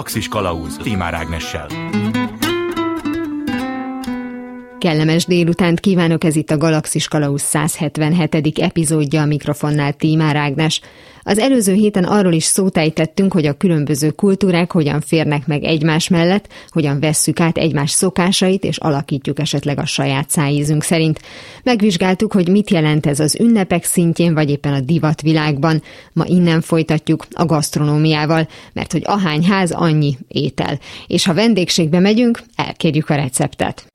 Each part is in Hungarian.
Galaxis Kalauz Timár Ágnessel. Kellemes délutánt kívánok, ez itt a Galaxis Kalausz 177. epizódja a mikrofonnál Tímár Ágnes. Az előző héten arról is szótájtettünk, hogy a különböző kultúrák hogyan férnek meg egymás mellett, hogyan vesszük át egymás szokásait, és alakítjuk esetleg a saját szájízünk szerint. Megvizsgáltuk, hogy mit jelent ez az ünnepek szintjén, vagy éppen a divatvilágban. Ma innen folytatjuk a gasztronómiával, mert hogy ahány ház, annyi étel. És ha vendégségbe megyünk, elkérjük a receptet.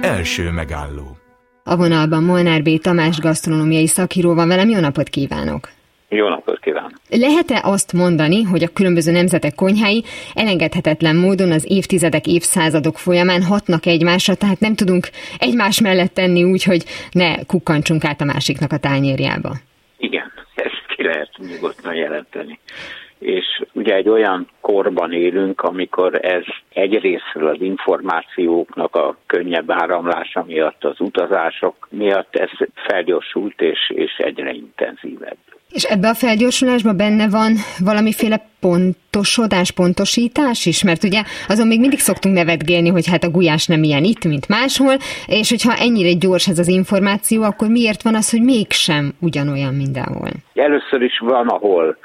Első megálló. A vonalban Molnár B. Tamás gasztronómiai szakíró van velem, jó napot kívánok! Jó napot kívánok! Lehet-e azt mondani, hogy a különböző nemzetek konyhái elengedhetetlen módon az évtizedek, évszázadok folyamán hatnak egymásra, tehát nem tudunk egymás mellett tenni úgy, hogy ne kukkantsunk át a másiknak a tányérjába? Igen, ezt ki lehet nyugodtan jelenteni és ugye egy olyan korban élünk, amikor ez egyrésztről az információknak a könnyebb áramlása miatt, az utazások miatt ez felgyorsult és, és egyre intenzívebb. És ebbe a felgyorsulásban benne van valamiféle pontosodás, pontosítás is? Mert ugye azon még mindig szoktunk nevetgélni, hogy hát a gulyás nem ilyen itt, mint máshol, és hogyha ennyire gyors ez az információ, akkor miért van az, hogy mégsem ugyanolyan mindenhol? Először is van, ahol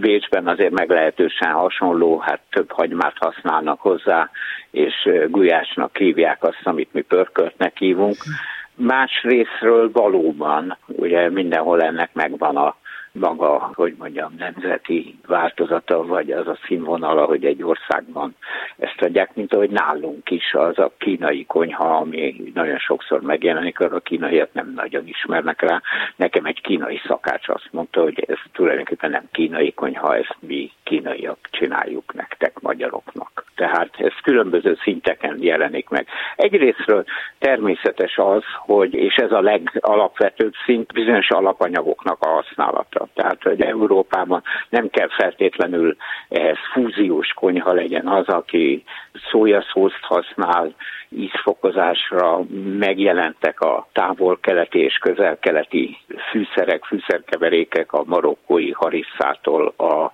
Bécsben azért meglehetősen hasonló, hát több hagymát használnak hozzá, és gulyásnak hívják azt, amit mi pörköltnek hívunk. Más részről valóban, ugye mindenhol ennek megvan a maga, hogy mondjam, nemzeti változata, vagy az a színvonala, hogy egy országban ezt adják, mint ahogy nálunk is az a kínai konyha, ami nagyon sokszor megjelenik, arra a kínaiak nem nagyon ismernek rá. Nekem egy kínai szakács azt mondta, hogy ez tulajdonképpen nem kínai konyha, ezt mi kínaiak csináljuk nektek, magyaroknak. Tehát ez különböző szinteken jelenik meg. Egyrésztről természetes az, hogy, és ez a legalapvetőbb szint, bizonyos alapanyagoknak a használata. Tehát, hogy Európában nem kell feltétlenül ehhez fúziós konyha legyen az, aki szójaszószt használ, ízfokozásra megjelentek a távol-keleti és közel-keleti fűszerek, fűszerkeverékek a marokkói harisszától a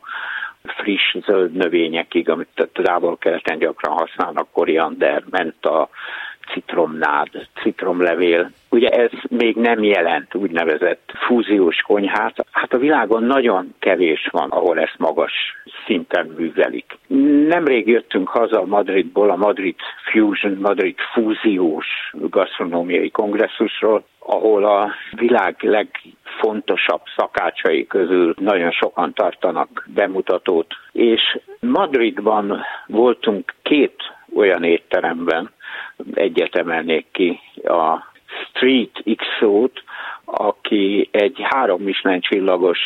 friss zöld növényekig, amit távol-keleten gyakran használnak, koriander, menta, citromnád, citromlevél. Ugye ez még nem jelent úgynevezett fúziós konyhát. Hát a világon nagyon kevés van, ahol ezt magas szinten művelik. Nemrég jöttünk haza Madridból, a Madrid Fusion, Madrid fúziós gasztronómiai kongresszusról, ahol a világ legfontosabb szakácsai közül nagyon sokan tartanak bemutatót. És Madridban voltunk két olyan étteremben, egyet emelnék ki, a Street XO-t, aki egy három Michelin csillagos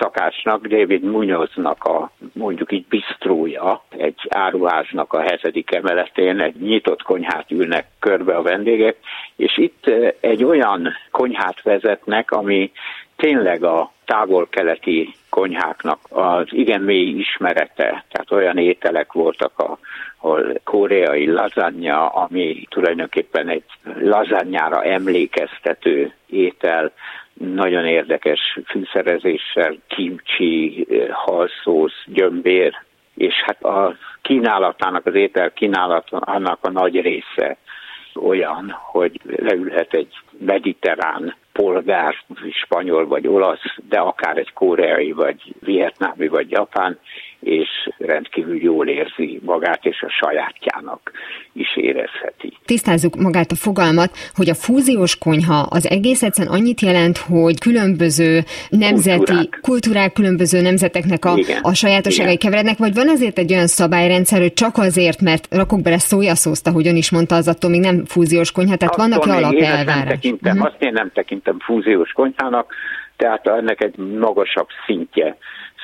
szakácsnak, David Munyoznak a mondjuk így bistrója, egy áruháznak a hetedik emeletén, egy nyitott konyhát ülnek körbe a vendégek, és itt egy olyan konyhát vezetnek, ami tényleg a távol-keleti konyháknak az igen mély ismerete, tehát olyan ételek voltak a ahol koreai lazanya, ami tulajdonképpen egy lazanyára emlékeztető étel, nagyon érdekes fűszerezéssel, kimcsi, halszósz, gyömbér, és hát a kínálatának, az étel kínálatának a nagy része olyan, hogy leülhet egy mediterrán polgár, spanyol vagy olasz, de akár egy koreai, vagy vietnámi, vagy japán, és rendkívül jól érzi magát, és a sajátjának is érezheti. Tisztázzuk magát a fogalmat, hogy a fúziós konyha az egész egyszerűen annyit jelent, hogy különböző nemzeti kultúrák, kultúrák különböző nemzeteknek a, a sajátosságai Igen. keverednek, vagy van azért egy olyan szabályrendszer, hogy csak azért, mert rakok bele szójaszószt, ahogy ön is mondta, az attól még nem fúziós konyha, tehát Attól vannak alapelvárások. Uh-huh. Azt én nem tekintem fúziós konyhának, tehát ennek egy magasabb szintje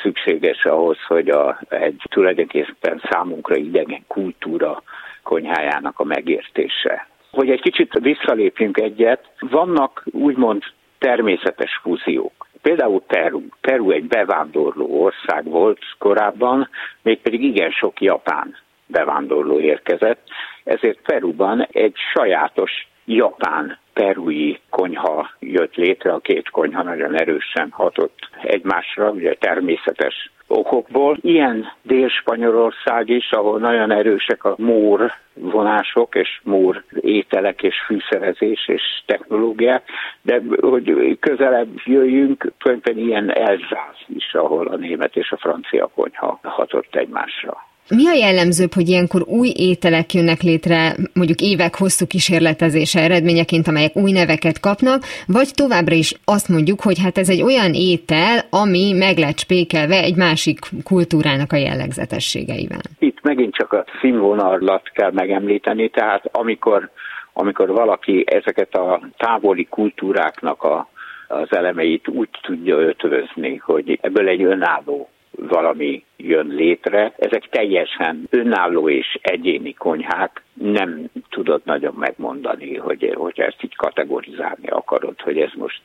szükséges ahhoz, hogy a, egy tulajdonképpen számunkra idegen kultúra konyhájának a megértése. Hogy egy kicsit visszalépjünk egyet, vannak úgymond természetes fúziók. Például Peru. Peru egy bevándorló ország volt korábban, mégpedig igen sok japán bevándorló érkezett, ezért Peruban egy sajátos japán perui konyha jött létre, a két konyha nagyon erősen hatott egymásra, ugye természetes okokból. Ilyen Dél-Spanyolország is, ahol nagyon erősek a mór vonások és mór ételek és fűszerezés és technológiák, de hogy közelebb jöjjünk, tulajdonképpen ilyen Elzász is, ahol a német és a francia konyha hatott egymásra. Mi a jellemzőbb, hogy ilyenkor új ételek jönnek létre, mondjuk évek hosszú kísérletezése eredményeként, amelyek új neveket kapnak, vagy továbbra is azt mondjuk, hogy hát ez egy olyan étel, ami meg lett spékelve egy másik kultúrának a jellegzetességeivel? Itt megint csak a színvonalat kell megemlíteni, tehát amikor, amikor valaki ezeket a távoli kultúráknak a, az elemeit úgy tudja ötvözni, hogy ebből egy önálló valami jön létre. Ezek teljesen önálló és egyéni konyhák, nem tudod nagyon megmondani, hogy, hogy ezt így kategorizálni akarod, hogy ez most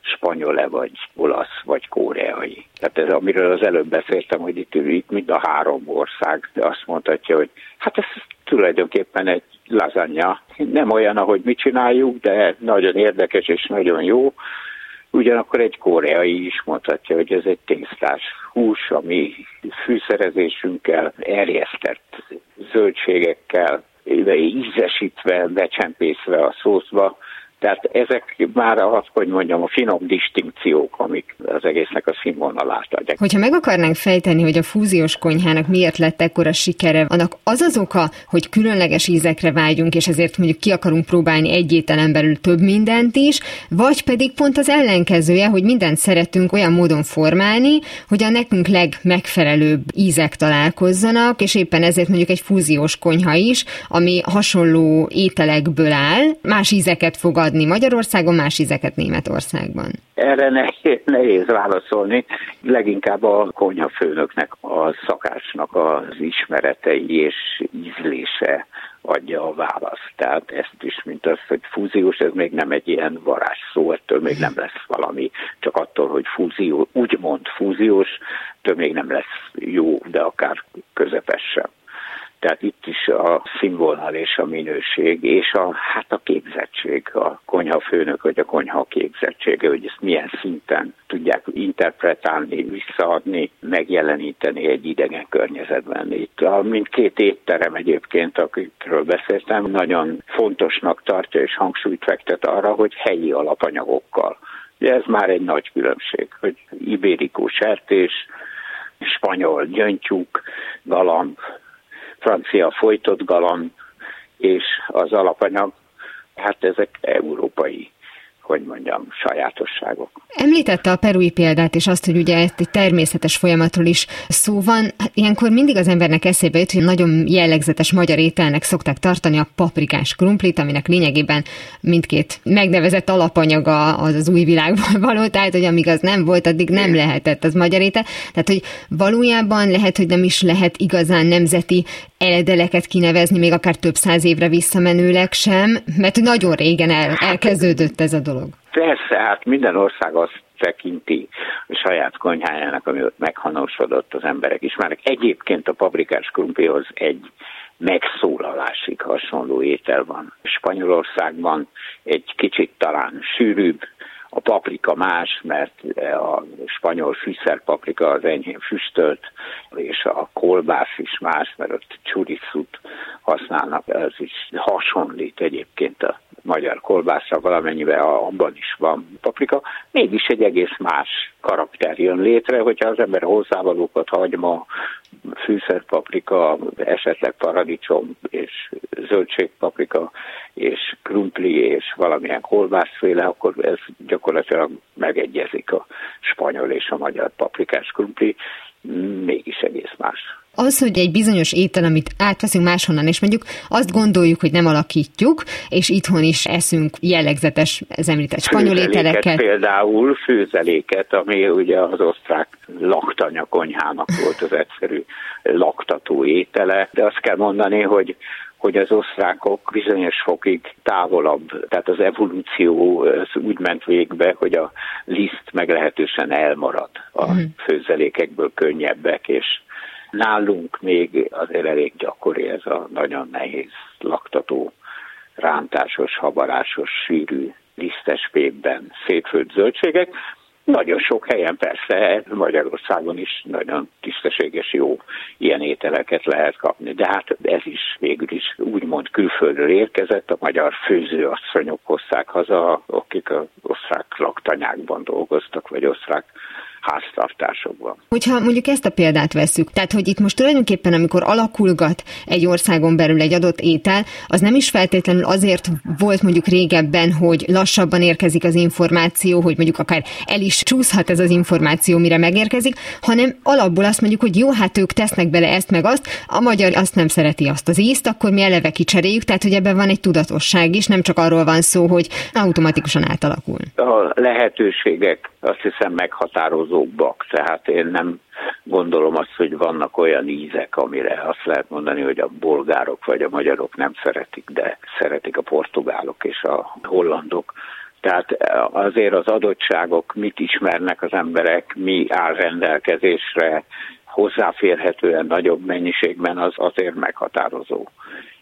spanyol-e, vagy olasz, vagy koreai. Tehát ez, amiről az előbb beszéltem, hogy itt, itt mind a három ország azt mondhatja, hogy hát ez tulajdonképpen egy lasagna. Nem olyan, ahogy mi csináljuk, de nagyon érdekes és nagyon jó. Ugyanakkor egy koreai is mondhatja, hogy ez egy tésztás hús, ami fűszerezésünkkel, erjesztett zöldségekkel, ízesítve, becsempészve a szószba, tehát ezek már, azt hogy mondjam, a finom distinkciók, amik az egésznek a színvonalát adják. Hogyha meg akarnánk fejteni, hogy a fúziós konyhának miért lett ekkora sikere, annak az az oka, hogy különleges ízekre vágyunk, és ezért mondjuk ki akarunk próbálni egy ételen belül több mindent is, vagy pedig pont az ellenkezője, hogy mindent szeretünk olyan módon formálni, hogy a nekünk legmegfelelőbb ízek találkozzanak, és éppen ezért mondjuk egy fúziós konyha is, ami hasonló ételekből áll, más ízeket fog adni Magyarországon, más ízeket Németországban? Erre nehéz, válaszolni. Leginkább a konyhafőnöknek, a szakásnak az ismeretei és ízlése adja a választ. Tehát ezt is, mint az, hogy fúziós, ez még nem egy ilyen varázs szó, ettől még nem lesz valami, csak attól, hogy fúzió, úgymond fúziós, től még nem lesz jó, de akár közepes sem. Tehát itt is a színvonal és a minőség, és a, hát a képzettség, a konyha főnök vagy a konyha képzettsége, hogy ezt milyen szinten tudják interpretálni, visszaadni, megjeleníteni egy idegen környezetben. Itt a mindkét étterem egyébként, akikről beszéltem, nagyon fontosnak tartja és hangsúlyt fektet arra, hogy helyi alapanyagokkal. De ez már egy nagy különbség, hogy ibérikó sertés, spanyol gyöngytyúk, galamb, francia folytott galamb és az alapanyag, hát ezek európai hogy mondjam, sajátosságok. Említette a perui példát, és azt, hogy ugye egy természetes folyamatról is szó van. Ilyenkor mindig az embernek eszébe jut, hogy nagyon jellegzetes magyar ételnek szokták tartani a paprikás krumplit, aminek lényegében mindkét megnevezett alapanyaga az az új világban való, tehát hogy amíg az nem volt, addig nem lehetett az magyar étel. Tehát, hogy valójában lehet, hogy nem is lehet igazán nemzeti eledeleket kinevezni, még akár több száz évre visszamenőleg sem, mert nagyon régen el, elkezdődött ez a dolog. Persze, hát minden ország azt tekinti a saját konyhájának, ami ott meghanosodott, az emberek ismernek. Egyébként a paprikás krumplihoz egy megszólalásig hasonló étel van. Spanyolországban egy kicsit talán sűrűbb, a paprika más, mert a spanyol fűszerpaprika az enyhén füstölt, és a kolbász is más, mert ott csuriszut használnak, ez is hasonlít egyébként a magyar kolbászra valamennyivel abban is van paprika, mégis egy egész más karakter jön létre, hogyha az ember hozzávalókat hagyma, fűszerpaprika, esetleg paradicsom és zöldségpaprika és krumpli és valamilyen kolbászféle, akkor ez gyakorlatilag megegyezik a spanyol és a magyar paprikás krumpli, mégis egész más. Az, hogy egy bizonyos étel, amit átveszünk máshonnan, és mondjuk azt gondoljuk, hogy nem alakítjuk, és itthon is eszünk jellegzetes, ez említett spanyol ételeket. Például főzeléket, ami ugye az osztrák laktanya konyhának volt az egyszerű laktató étele, de azt kell mondani, hogy hogy az osztrákok bizonyos fokig távolabb, tehát az evolúció az úgy ment végbe, hogy a liszt meglehetősen elmarad a mhm. főzelékekből könnyebbek, és Nálunk még azért elég gyakori ez a nagyon nehéz laktató, rántásos, habarásos, sűrű, lisztes pépben szétfőtt zöldségek. Nagyon sok helyen persze, Magyarországon is nagyon tisztességes, jó ilyen ételeket lehet kapni, de hát ez is végül is úgymond külföldről érkezett, a magyar főzőasszonyok hozták haza, akik az osztrák laktanyákban dolgoztak, vagy osztrák háztartásokban. Hogyha mondjuk ezt a példát veszük, tehát hogy itt most tulajdonképpen amikor alakulgat egy országon belül egy adott étel, az nem is feltétlenül azért volt mondjuk régebben, hogy lassabban érkezik az információ, hogy mondjuk akár el is csúszhat ez az információ, mire megérkezik, hanem alapból azt mondjuk, hogy jó, hát ők tesznek bele ezt meg azt, a magyar azt nem szereti azt az ízt, akkor mi eleve kicseréljük, tehát hogy ebben van egy tudatosság is, nem csak arról van szó, hogy automatikusan átalakul. A lehetőségek azt hiszem meghatározóbbak, tehát én nem gondolom azt, hogy vannak olyan ízek, amire azt lehet mondani, hogy a bolgárok vagy a magyarok nem szeretik, de szeretik a portugálok és a hollandok. Tehát azért az adottságok mit ismernek az emberek, mi áll rendelkezésre, hozzáférhetően nagyobb mennyiségben az azért meghatározó.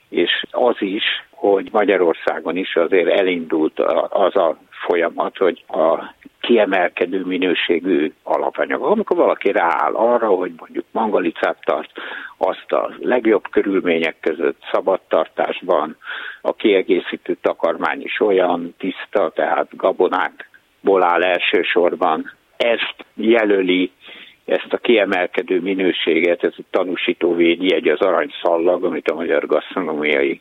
És az is, hogy Magyarországon is azért elindult az a folyamat, hogy a kiemelkedő minőségű alapanyag. Amikor valaki rááll arra, hogy mondjuk mangalicát tart, azt a legjobb körülmények között szabadtartásban, a kiegészítő takarmány is olyan tiszta, tehát gabonákból áll elsősorban. Ezt jelöli ezt a kiemelkedő minőséget, ez a tanúsító védjegy, az aranyszallag, amit a Magyar Gasztronómiai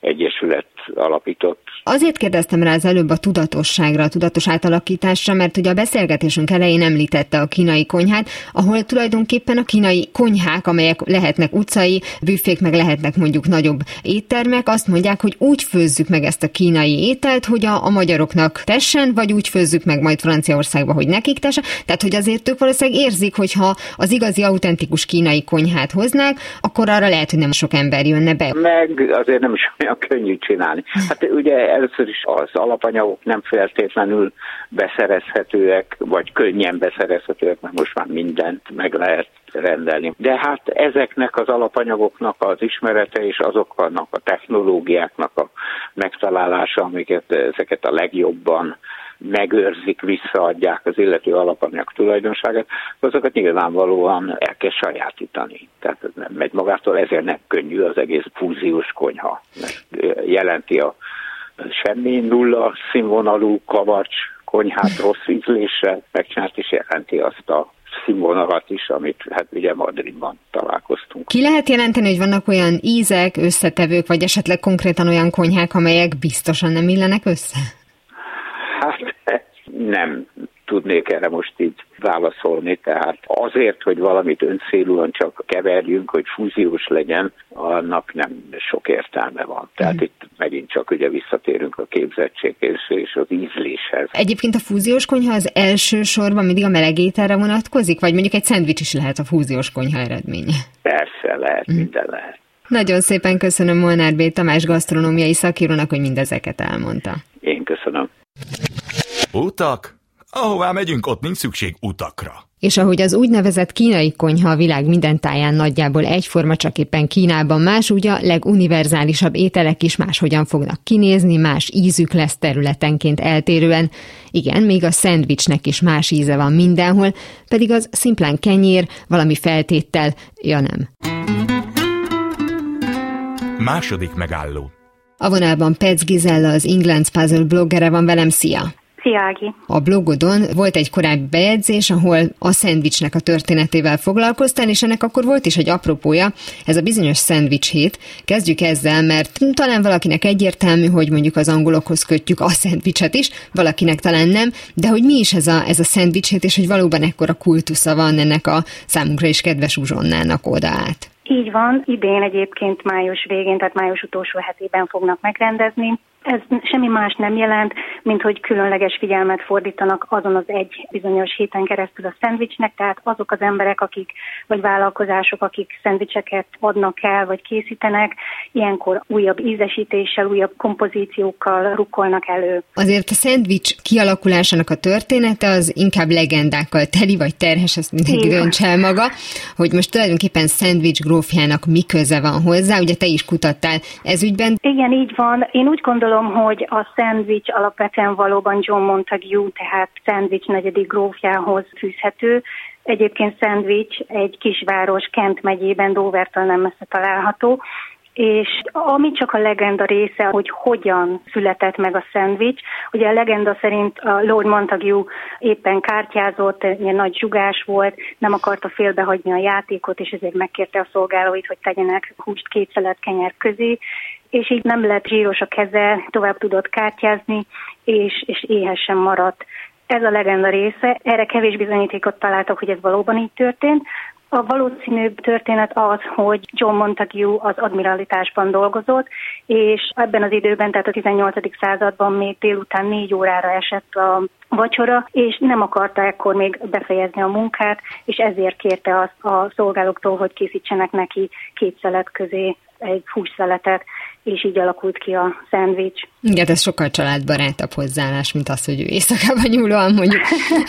Egyesület alapított. Azért kérdeztem rá az előbb a tudatosságra, a tudatos átalakításra, mert ugye a beszélgetésünk elején említette a kínai konyhát, ahol tulajdonképpen a kínai konyhák, amelyek lehetnek utcai büfék, meg lehetnek mondjuk nagyobb éttermek, azt mondják, hogy úgy főzzük meg ezt a kínai ételt, hogy a, a magyaroknak tessen, vagy úgy főzzük meg majd Franciaországba, hogy nekik tessen. Tehát, hogy azért ők valószínűleg érzik, hogy ha az igazi, autentikus kínai konyhát hoznák, akkor arra lehet, hogy nem sok ember jönne be. Meg azért nem is olyan olyan könnyű csinálni. Hát ugye először is az alapanyagok nem feltétlenül beszerezhetőek, vagy könnyen beszerezhetőek, mert most már mindent meg lehet rendelni. De hát ezeknek az alapanyagoknak az ismerete és azoknak a technológiáknak a megtalálása, amiket ezeket a legjobban megőrzik, visszaadják az illető alapanyag tulajdonságát, azokat nyilvánvalóan el kell sajátítani. Tehát ez nem megy magától, ezért nem könnyű az egész fúziós konyha. Jelenti a semmi nulla színvonalú kavarcs konyhát rossz ízléssel megcsinált, és jelenti azt a színvonalat is, amit hát ugye Madridban találkoztunk. Ki lehet jelenteni, hogy vannak olyan ízek, összetevők, vagy esetleg konkrétan olyan konyhák, amelyek biztosan nem illenek össze? Nem tudnék erre most így válaszolni, tehát azért, hogy valamit öncélúan csak keverjünk, hogy fúziós legyen, annak nem sok értelme van. Tehát mm. itt megint csak ugye visszatérünk a képzettséghez és az ízléshez. Egyébként a fúziós konyha az első sorban mindig a melegételre vonatkozik, vagy mondjuk egy szendvics is lehet a fúziós konyha eredménye? Persze, lehet, mm. minden lehet. Nagyon szépen köszönöm Molnár B. Tamás gasztronómiai szakírónak, hogy mindezeket elmondta. Én köszönöm. Utak? Ahová megyünk, ott nincs szükség utakra. És ahogy az úgynevezett kínai konyha a világ minden táján nagyjából egyforma, csak éppen Kínában más, ugye a leguniverzálisabb ételek is máshogyan fognak kinézni, más ízük lesz területenként eltérően. Igen, még a szendvicsnek is más íze van mindenhol, pedig az szimplán kenyér, valami feltéttel, ja nem. Második megálló. A vonalban Petz Gizella, az England's Puzzle bloggere van velem, szia! Szia, Ági. A blogodon volt egy korábbi bejegyzés, ahol a szendvicsnek a történetével foglalkoztál, és ennek akkor volt is egy apropója, ez a bizonyos szendvics hét. Kezdjük ezzel, mert talán valakinek egyértelmű, hogy mondjuk az angolokhoz kötjük a szendvicset is, valakinek talán nem, de hogy mi is ez a, ez a szendvics hét, és hogy valóban ekkora kultusza van ennek a számunkra is kedves uzsonnának oda át. Így van, idén egyébként május végén, tehát május utolsó hetében fognak megrendezni. Ez semmi más nem jelent, mint hogy különleges figyelmet fordítanak azon az egy bizonyos héten keresztül a szendvicsnek, tehát azok az emberek, akik, vagy vállalkozások, akik szendvicseket adnak el, vagy készítenek, ilyenkor újabb ízesítéssel, újabb kompozíciókkal rukkolnak elő. Azért a szendvics kialakulásának a története az inkább legendákkal teli, vagy terhes, ezt mindenki dönts el maga, hogy most tulajdonképpen szendvics grófjának mi köze van hozzá, ugye te is kutattál ez ügyben. Igen, így van. Én úgy gondolom, gondolom, hogy a szendvics alapvetően valóban John Montague, tehát szendvics negyedik grófjához fűzhető. Egyébként Szendvics egy kisváros Kent megyében, Dovertől nem messze található, és ami csak a legenda része, hogy hogyan született meg a szendvics, ugye a legenda szerint a Lord Montague éppen kártyázott, ilyen nagy zsugás volt, nem akarta félbehagyni a játékot, és ezért megkérte a szolgálóit, hogy tegyenek húst két szelet kenyer közé, és így nem lett zsíros a keze, tovább tudott kártyázni, és, és éhesen maradt. Ez a legenda része, erre kevés bizonyítékot találtak, hogy ez valóban így történt. A valószínűbb történet az, hogy John Montague az admiralitásban dolgozott, és ebben az időben, tehát a 18. században még délután négy órára esett a vacsora, és nem akarta ekkor még befejezni a munkát, és ezért kérte azt a szolgálóktól, hogy készítsenek neki két szelet közé egy hússzeletet, és így alakult ki a szendvics. Igen, ez sokkal családbarátabb hozzáállás, mint az, hogy ő éjszakában nyúlóan mondjuk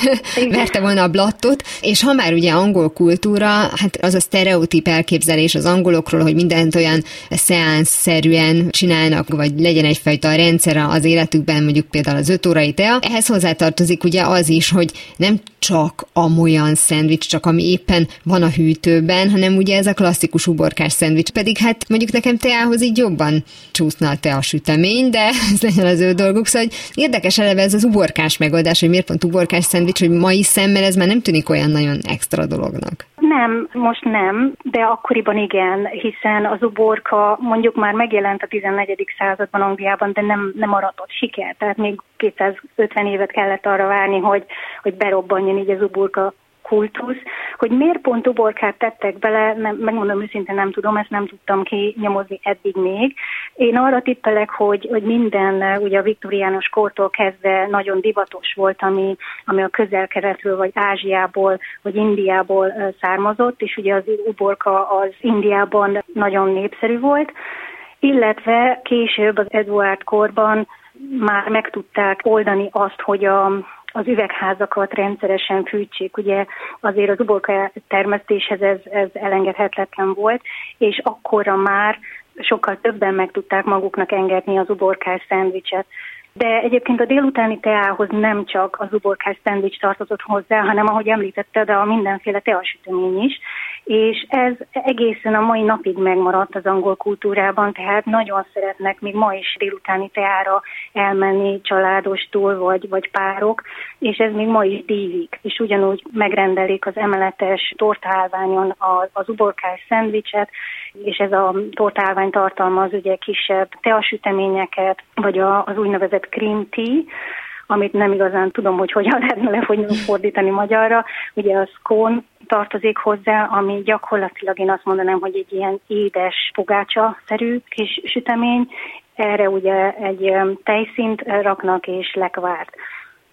verte volna a blattot. És ha már ugye angol kultúra, hát az a sztereotíp elképzelés az angolokról, hogy mindent olyan szeánsz-szerűen csinálnak, vagy legyen egyfajta rendszer az életükben, mondjuk például az öt órai tea. Ehhez hozzátartozik ugye az is, hogy nem csak amolyan szendvics, csak ami éppen van a hűtőben, hanem ugye ez a klasszikus uborkás szendvics. Pedig hát mondjuk nekem teához így jobban csúszna a tea sütemény, de ez legyen az ő dolguk. Szóval hogy érdekes eleve ez az uborkás megoldás, hogy miért pont uborkás szendvics, hogy mai szemmel ez már nem tűnik olyan nagyon extra dolognak. Nem, most nem, de akkoriban igen, hiszen az uborka mondjuk már megjelent a 14. században Angliában, de nem, nem aratott siker. Tehát még 250 évet kellett arra várni, hogy, hogy berobbanjon így az uborka kultusz, hogy miért pont uborkát tettek bele, nem, megmondom őszintén nem tudom, ezt nem tudtam ki nyomozni eddig még. Én arra tippelek, hogy, hogy minden, ugye a viktoriánus kortól kezdve nagyon divatos volt, ami, ami a közel-keletről, vagy Ázsiából, vagy Indiából származott, és ugye az uborka az Indiában nagyon népszerű volt, illetve később az Edward korban már meg tudták oldani azt, hogy a, az üvegházakat rendszeresen fűtsék. Ugye azért az uborka termesztéshez ez, ez elengedhetetlen volt, és akkorra már sokkal többen meg tudták maguknak engedni az uborkás szendvicset. De egyébként a délutáni teához nem csak az uborkás szendvics tartozott hozzá, hanem ahogy említetted, a mindenféle teasütemény is, és ez egészen a mai napig megmaradt az angol kultúrában, tehát nagyon szeretnek még ma is délutáni teára elmenni családostól vagy, vagy párok, és ez még ma is dívik, és ugyanúgy megrendelik az emeletes tortálványon az uborkás szendvicset, és ez a tortálvány tartalmaz ugye kisebb teasüteményeket, vagy az úgynevezett cream tea, amit nem igazán tudom, hogy hogyan lehetne lefordítani magyarra. Ugye a scone tartozik hozzá, ami gyakorlatilag én azt mondanám, hogy egy ilyen édes pogácsa-szerű kis sütemény. Erre ugye egy tejszint raknak és lekvárt.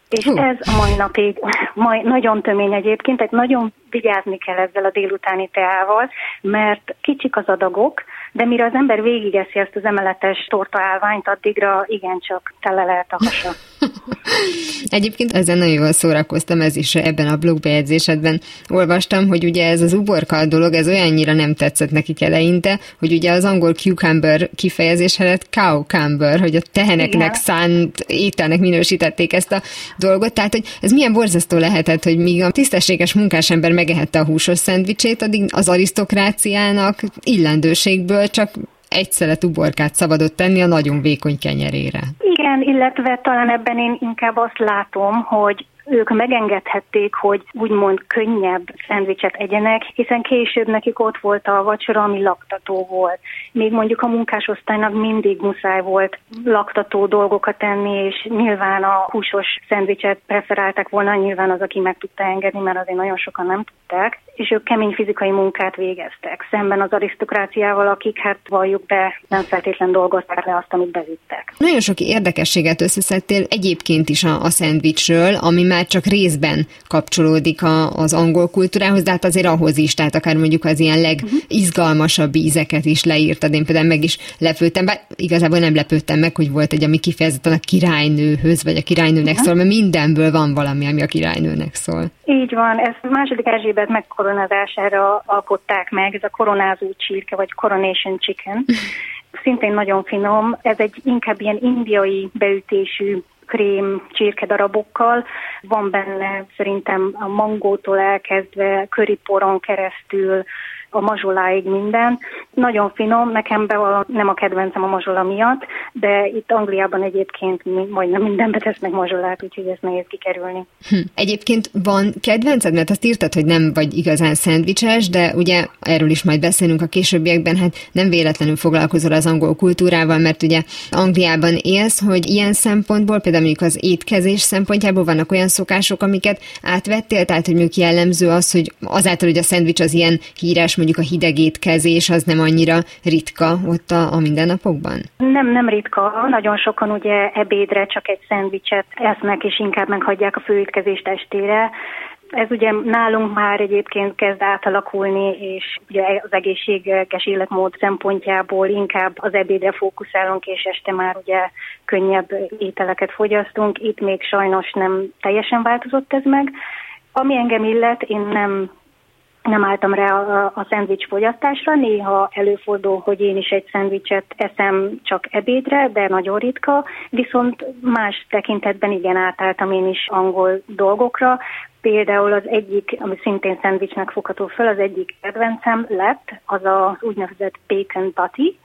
És ez a mai napig mai, nagyon tömény egyébként, tehát nagyon vigyázni kell ezzel a délutáni teával, mert kicsik az adagok, de mire az ember végigeszi ezt az emeletes torta állványt, addigra igencsak tele lehet a hasa. Egyébként ezen nagyon jól szórakoztam, ez is ebben a blogbejegyzésedben olvastam, hogy ugye ez az uborka dolog, ez olyannyira nem tetszett nekik eleinte, hogy ugye az angol cucumber kifejezés helyett cow camber, hogy a teheneknek Igen. szánt ételnek minősítették ezt a dolgot, tehát hogy ez milyen borzasztó lehetett, hogy míg a tisztességes munkásember megehette a húsos szendvicsét, addig az arisztokráciának illendőségből csak egy szelet uborkát szabadott tenni a nagyon vékony kenyerére. Igen, illetve talán ebben én inkább azt látom, hogy ők megengedhették, hogy úgymond könnyebb szendvicset egyenek, hiszen később nekik ott volt a vacsora, ami laktató volt. Még mondjuk a munkásosztálynak mindig muszáj volt laktató dolgokat tenni, és nyilván a húsos szendvicset preferálták volna, nyilván az, aki meg tudta engedni, mert azért nagyon sokan nem tudták, és ők kemény fizikai munkát végeztek, szemben az arisztokráciával, akik hát valljuk be, nem feltétlen dolgozták le azt, amit bevittek. Nagyon sok érdekességet összeszedtél egyébként is a, a szendvicsről, ami már csak részben kapcsolódik a, az angol kultúrához, de hát azért ahhoz is, tehát akár mondjuk az ilyen legizgalmasabb ízeket is leírtad. Én például meg is lepődtem, bár igazából nem lepődtem meg, hogy volt egy, ami kifejezetten a királynőhöz, vagy a királynőnek szól, mert mindenből van valami, ami a királynőnek szól. Így van, ez második Erzsébet megkoronázására alkották meg, ez a koronázó csirke, vagy coronation chicken. Szintén nagyon finom, ez egy inkább ilyen indiai beütésű krém csirkedarabokkal. Van benne szerintem a mangótól elkezdve köriporon keresztül a mazsoláig minden. Nagyon finom, nekem be nem a kedvencem a mazsola miatt, de itt Angliában egyébként majdnem mindenbe tesznek mazsolát, úgyhogy ezt nehéz kikerülni. Hm. Egyébként van kedvenced, mert azt írtad, hogy nem vagy igazán szendvicses, de ugye erről is majd beszélünk a későbbiekben, hát nem véletlenül foglalkozol az angol kultúrával, mert ugye Angliában élsz, hogy ilyen szempontból, például mondjuk az étkezés szempontjából vannak olyan szokások, amiket átvettél, tehát hogy mondjuk jellemző az, hogy azáltal, hogy a szendvics az ilyen híres mondjuk a hideg étkezés az nem annyira ritka ott a, a mindennapokban? Nem, nem ritka. Nagyon sokan ugye ebédre csak egy szendvicset esznek, és inkább meghagyják a főétkezést estére. Ez ugye nálunk már egyébként kezd átalakulni, és ugye az egészséges életmód szempontjából inkább az ebédre fókuszálunk, és este már ugye könnyebb ételeket fogyasztunk. Itt még sajnos nem teljesen változott ez meg. Ami engem illet, én nem nem álltam rá a, a szendvics fogyasztásra, néha előfordul, hogy én is egy szendvicset eszem csak ebédre, de nagyon ritka, viszont más tekintetben igen átálltam én is angol dolgokra, Például az egyik, ami szintén szendvicsnek fogható fel, az egyik kedvencem lett, az az úgynevezett bacon patty,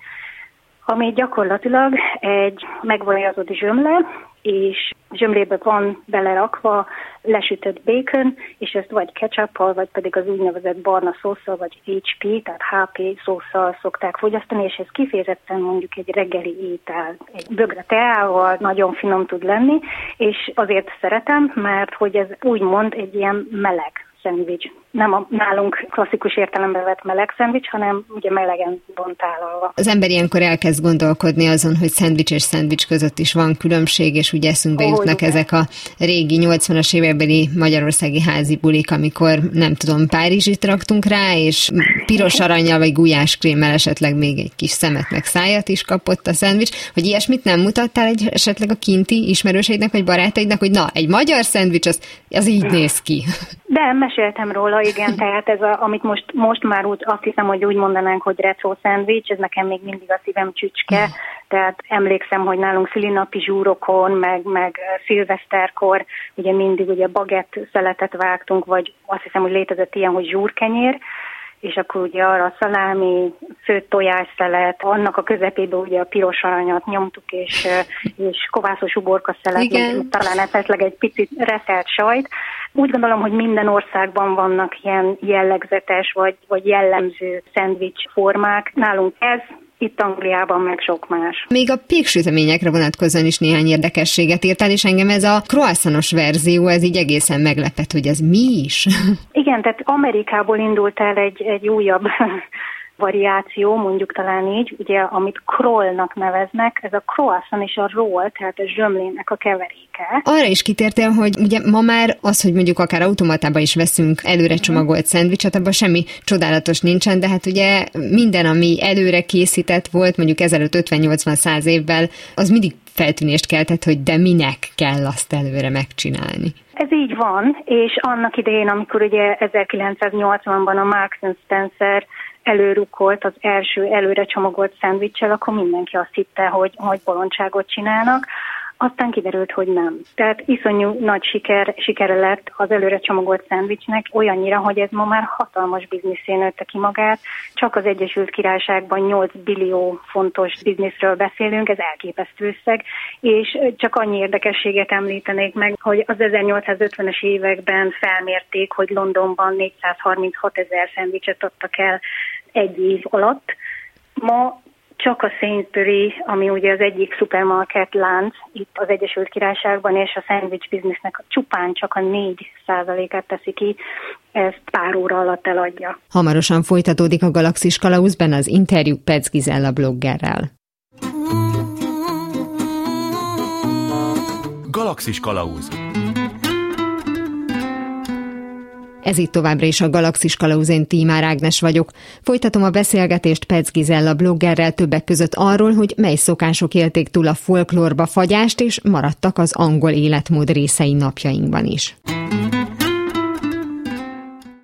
ami gyakorlatilag egy megvajazott zsömle, és zsömlébe van belerakva lesütött bacon, és ezt vagy ketchup vagy pedig az úgynevezett barna szószal, vagy HP, tehát HP szószal szokták fogyasztani, és ez kifejezetten mondjuk egy reggeli étel. Egy bögre teával nagyon finom tud lenni, és azért szeretem, mert hogy ez úgymond egy ilyen meleg szendvics. Nem a nálunk klasszikus értelemben vett meleg szendvics, hanem ugye melegen van tálalva. Az ember ilyenkor elkezd gondolkodni azon, hogy szendvics és szendvics között is van különbség, és ugye eszünkbe oh, jutnak igen. ezek a régi 80-as évekbeli magyarországi házi bulik, amikor nem tudom, Párizsit raktunk rá, és piros aranyjal vagy krémmel esetleg még egy kis szemet meg szájat is kapott a szendvics, hogy ilyesmit nem mutattál egy, esetleg a kinti ismerőseidnek vagy barátaidnak, hogy na, egy magyar szendvics, az, az így néz ki. De meséltem róla, igen, tehát ez, a, amit most, most már úgy azt hiszem, hogy úgy mondanánk, hogy retro szendvics, ez nekem még mindig a szívem csücske, tehát emlékszem, hogy nálunk szülinapi zsúrokon, meg, meg szilveszterkor, ugye mindig ugye bagett szeletet vágtunk, vagy azt hiszem, hogy létezett ilyen, hogy zsúrkenyér, és akkor ugye arra a szalámi, főtt tojásszelet, annak a közepébe ugye a piros aranyat nyomtuk, és, és kovászos uborka szelet, talán esetleg egy picit reszelt sajt. Úgy gondolom, hogy minden országban vannak ilyen jellegzetes vagy, vagy jellemző szendvics formák. Nálunk ez, itt Angliában meg sok más. Még a péksüteményekre vonatkozóan is néhány érdekességet írtál, és engem ez a croissanos verzió, ez így egészen meglepett, hogy ez mi is? Igen, tehát Amerikából indult el egy, egy újabb variáció, mondjuk talán így, ugye, amit krollnak neveznek, ez a croissant és a roll, tehát a zsömlének a keveréke. Arra is kitértél, hogy ugye ma már az, hogy mondjuk akár automatában is veszünk előre mhm. csomagolt szendvicset, abban semmi csodálatos nincsen, de hát ugye minden, ami előre készített volt, mondjuk ezelőtt 50-80-100 évvel, az mindig feltűnést keltett, hogy de minek kell azt előre megcsinálni. Ez így van, és annak idején, amikor ugye 1980-ban a Marks Spencer előrukolt az első előre csomagolt szendvicsel, akkor mindenki azt hitte, hogy, hogy bolondságot csinálnak. Aztán kiderült, hogy nem. Tehát iszonyú nagy siker, sikere lett az előre csomagolt szendvicsnek, olyannyira, hogy ez ma már hatalmas bizniszé nőtte ki magát. Csak az Egyesült Királyságban 8 billió fontos bizniszről beszélünk, ez elképesztő összeg, és csak annyi érdekességet említenék meg, hogy az 1850-es években felmérték, hogy Londonban 436 ezer szendvicset adtak el egy év alatt. Ma csak a Sainsbury, ami ugye az egyik szupermarket lánc itt az Egyesült Királyságban, és a sandwich biznisznek csupán csak a 4 százalékát teszi ki, ezt pár óra alatt eladja. Hamarosan folytatódik a Galaxis Kalauzben az interjú Pec Gizella bloggerrel. Galaxis Kalauz Ez itt továbbra is a Galaxis Kalauzén Tímár Ágnes vagyok. Folytatom a beszélgetést Pec Gizella bloggerrel többek között arról, hogy mely szokások élték túl a folklórba fagyást, és maradtak az angol életmód részei napjainkban is.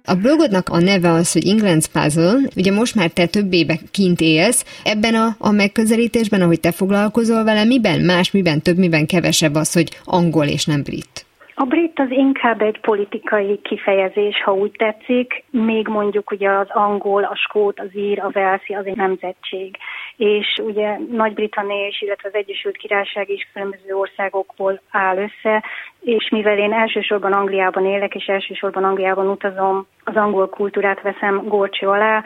A blogodnak a neve az, hogy England's Puzzle, ugye most már te több éve kint élsz, ebben a, a megközelítésben, ahogy te foglalkozol vele, miben más, miben több, miben kevesebb az, hogy angol és nem brit? A brit az inkább egy politikai kifejezés, ha úgy tetszik, még mondjuk ugye az angol, a skót, az ír, a velszi az egy nemzetség. És ugye Nagy-Britannia is, illetve az Egyesült Királyság is különböző országokból áll össze, és mivel én elsősorban Angliában élek, és elsősorban Angliában utazom, az angol kultúrát veszem górcső alá.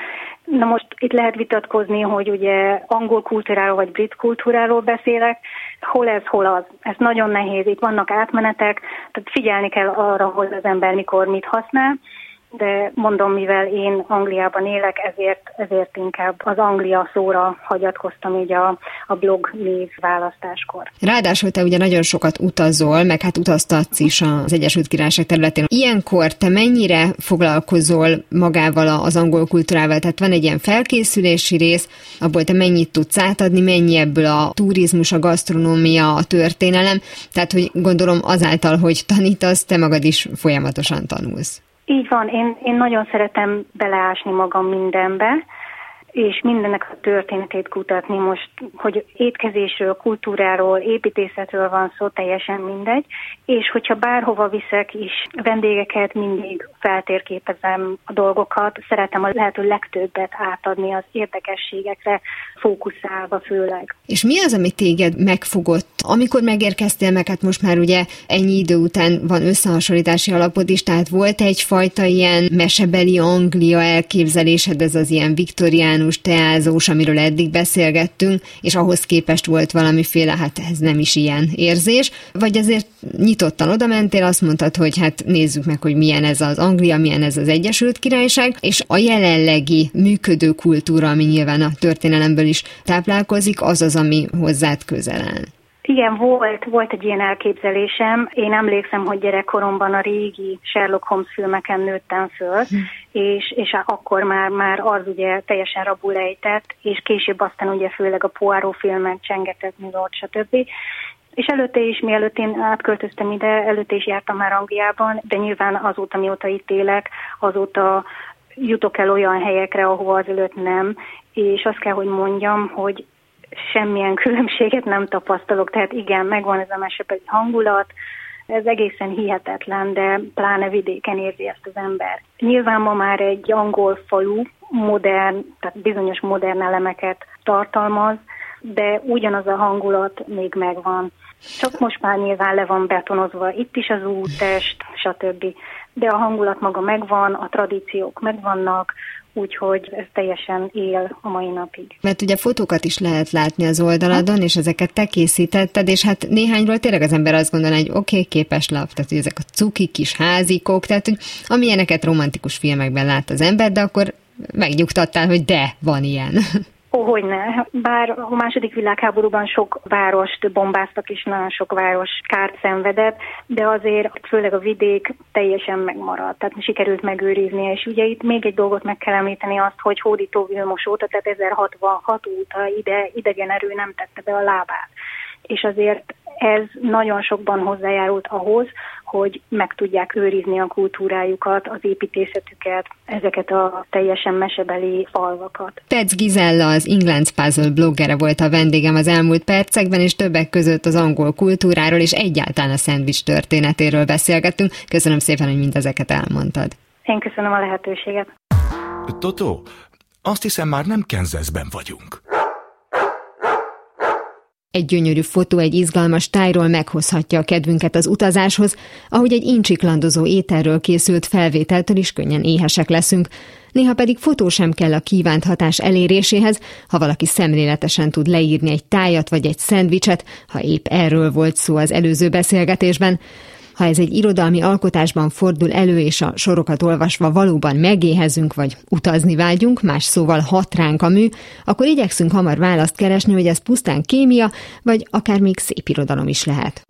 Na most itt lehet vitatkozni, hogy ugye angol kultúráról vagy brit kultúráról beszélek, hol ez, hol az. Ez nagyon nehéz, itt vannak átmenetek, tehát figyelni kell arra, hogy az ember mikor mit használ de mondom, mivel én Angliában élek, ezért, ezért inkább az Anglia szóra hagyatkoztam így a, a blog név választáskor. Ráadásul te ugye nagyon sokat utazol, meg hát utaztatsz is az Egyesült Királyság területén. Ilyenkor te mennyire foglalkozol magával az angol kultúrával? Tehát van egy ilyen felkészülési rész, abból te mennyit tudsz átadni, mennyi ebből a turizmus, a gasztronómia, a történelem, tehát hogy gondolom azáltal, hogy tanítasz, te magad is folyamatosan tanulsz. Így van, én, én nagyon szeretem beleásni magam mindenbe, és mindennek a történetét kutatni most, hogy étkezésről, kultúráról, építészetről van szó, teljesen mindegy, és hogyha bárhova viszek is vendégeket, mindig feltérképezem a dolgokat, szeretem a lehető legtöbbet átadni az érdekességekre, fókuszálva főleg. És mi az, ami téged megfogott? Amikor megérkeztél meg, hát most már ugye ennyi idő után van összehasonlítási alapod is, tehát volt egyfajta ilyen mesebeli Anglia elképzelésed, ez az ilyen viktoriánus, teázós, amiről eddig beszélgettünk, és ahhoz képest volt valamiféle, hát ez nem is ilyen érzés, vagy azért nyitottan oda mentél, azt mondtad, hogy hát nézzük meg, hogy milyen ez az Anglia, milyen ez az Egyesült Királyság, és a jelenlegi működő kultúra, ami nyilván a történelemből is táplálkozik, az az, ami hozzád közel áll. Igen, volt, volt egy ilyen elképzelésem. Én emlékszem, hogy gyerekkoromban a régi Sherlock Holmes filmeken nőttem föl, hm. és, és akkor már, már az ugye teljesen rabul ejtett, és később aztán ugye főleg a Poirot filmek, Csengetett Milord, stb. És előtte is, mielőtt én átköltöztem ide, előtte is jártam már Angliában, de nyilván azóta, mióta itt élek, azóta jutok el olyan helyekre, ahova azelőtt nem, és azt kell, hogy mondjam, hogy semmilyen különbséget nem tapasztalok, tehát igen, megvan ez a mesebeli hangulat, ez egészen hihetetlen, de pláne vidéken érzi ezt az ember. Nyilván ma már egy angol falu, modern, tehát bizonyos modern elemeket tartalmaz, de ugyanaz a hangulat még megvan. Csak most már nyilván le van betonozva itt is az úttest, stb. De a hangulat maga megvan, a tradíciók megvannak, úgyhogy ez teljesen él a mai napig. Mert ugye fotókat is lehet látni az oldaladon, és ezeket te készítetted, és hát néhányról tényleg az ember azt gondolja, hogy oké, okay, képes lap, tehát hogy ezek a cuki kis házikok, tehát hogy amilyeneket romantikus filmekben lát az ember, de akkor megnyugtattál, hogy de, van ilyen. Hogyne. Bár a második világháborúban sok várost bombáztak, és nagyon sok város kárt szenvedett, de azért főleg a vidék teljesen megmaradt, tehát sikerült megőriznie. És ugye itt még egy dolgot meg kell említeni azt, hogy Hódító Vilmos óta, tehát 1066 óta ide idegen erő nem tette be a lábát. És azért ez nagyon sokban hozzájárult ahhoz, hogy meg tudják őrizni a kultúrájukat, az építészetüket, ezeket a teljesen mesebeli falvakat. Tetsz Gizella, az England's Puzzle bloggere volt a vendégem az elmúlt percekben, és többek között az angol kultúráról és egyáltalán a szendvics történetéről beszélgettünk. Köszönöm szépen, hogy mindezeket elmondtad. Én köszönöm a lehetőséget. Toto, azt hiszem már nem Kenzeszben vagyunk. Egy gyönyörű fotó egy izgalmas tájról meghozhatja a kedvünket az utazáshoz, ahogy egy incsiklandozó ételről készült felvételtől is könnyen éhesek leszünk. Néha pedig fotó sem kell a kívánt hatás eléréséhez, ha valaki szemléletesen tud leírni egy tájat vagy egy szendvicset, ha épp erről volt szó az előző beszélgetésben. Ha ez egy irodalmi alkotásban fordul elő, és a sorokat olvasva valóban megéhezünk, vagy utazni vágyunk, más szóval hat ránk a mű, akkor igyekszünk hamar választ keresni, hogy ez pusztán kémia, vagy akár még szép irodalom is lehet.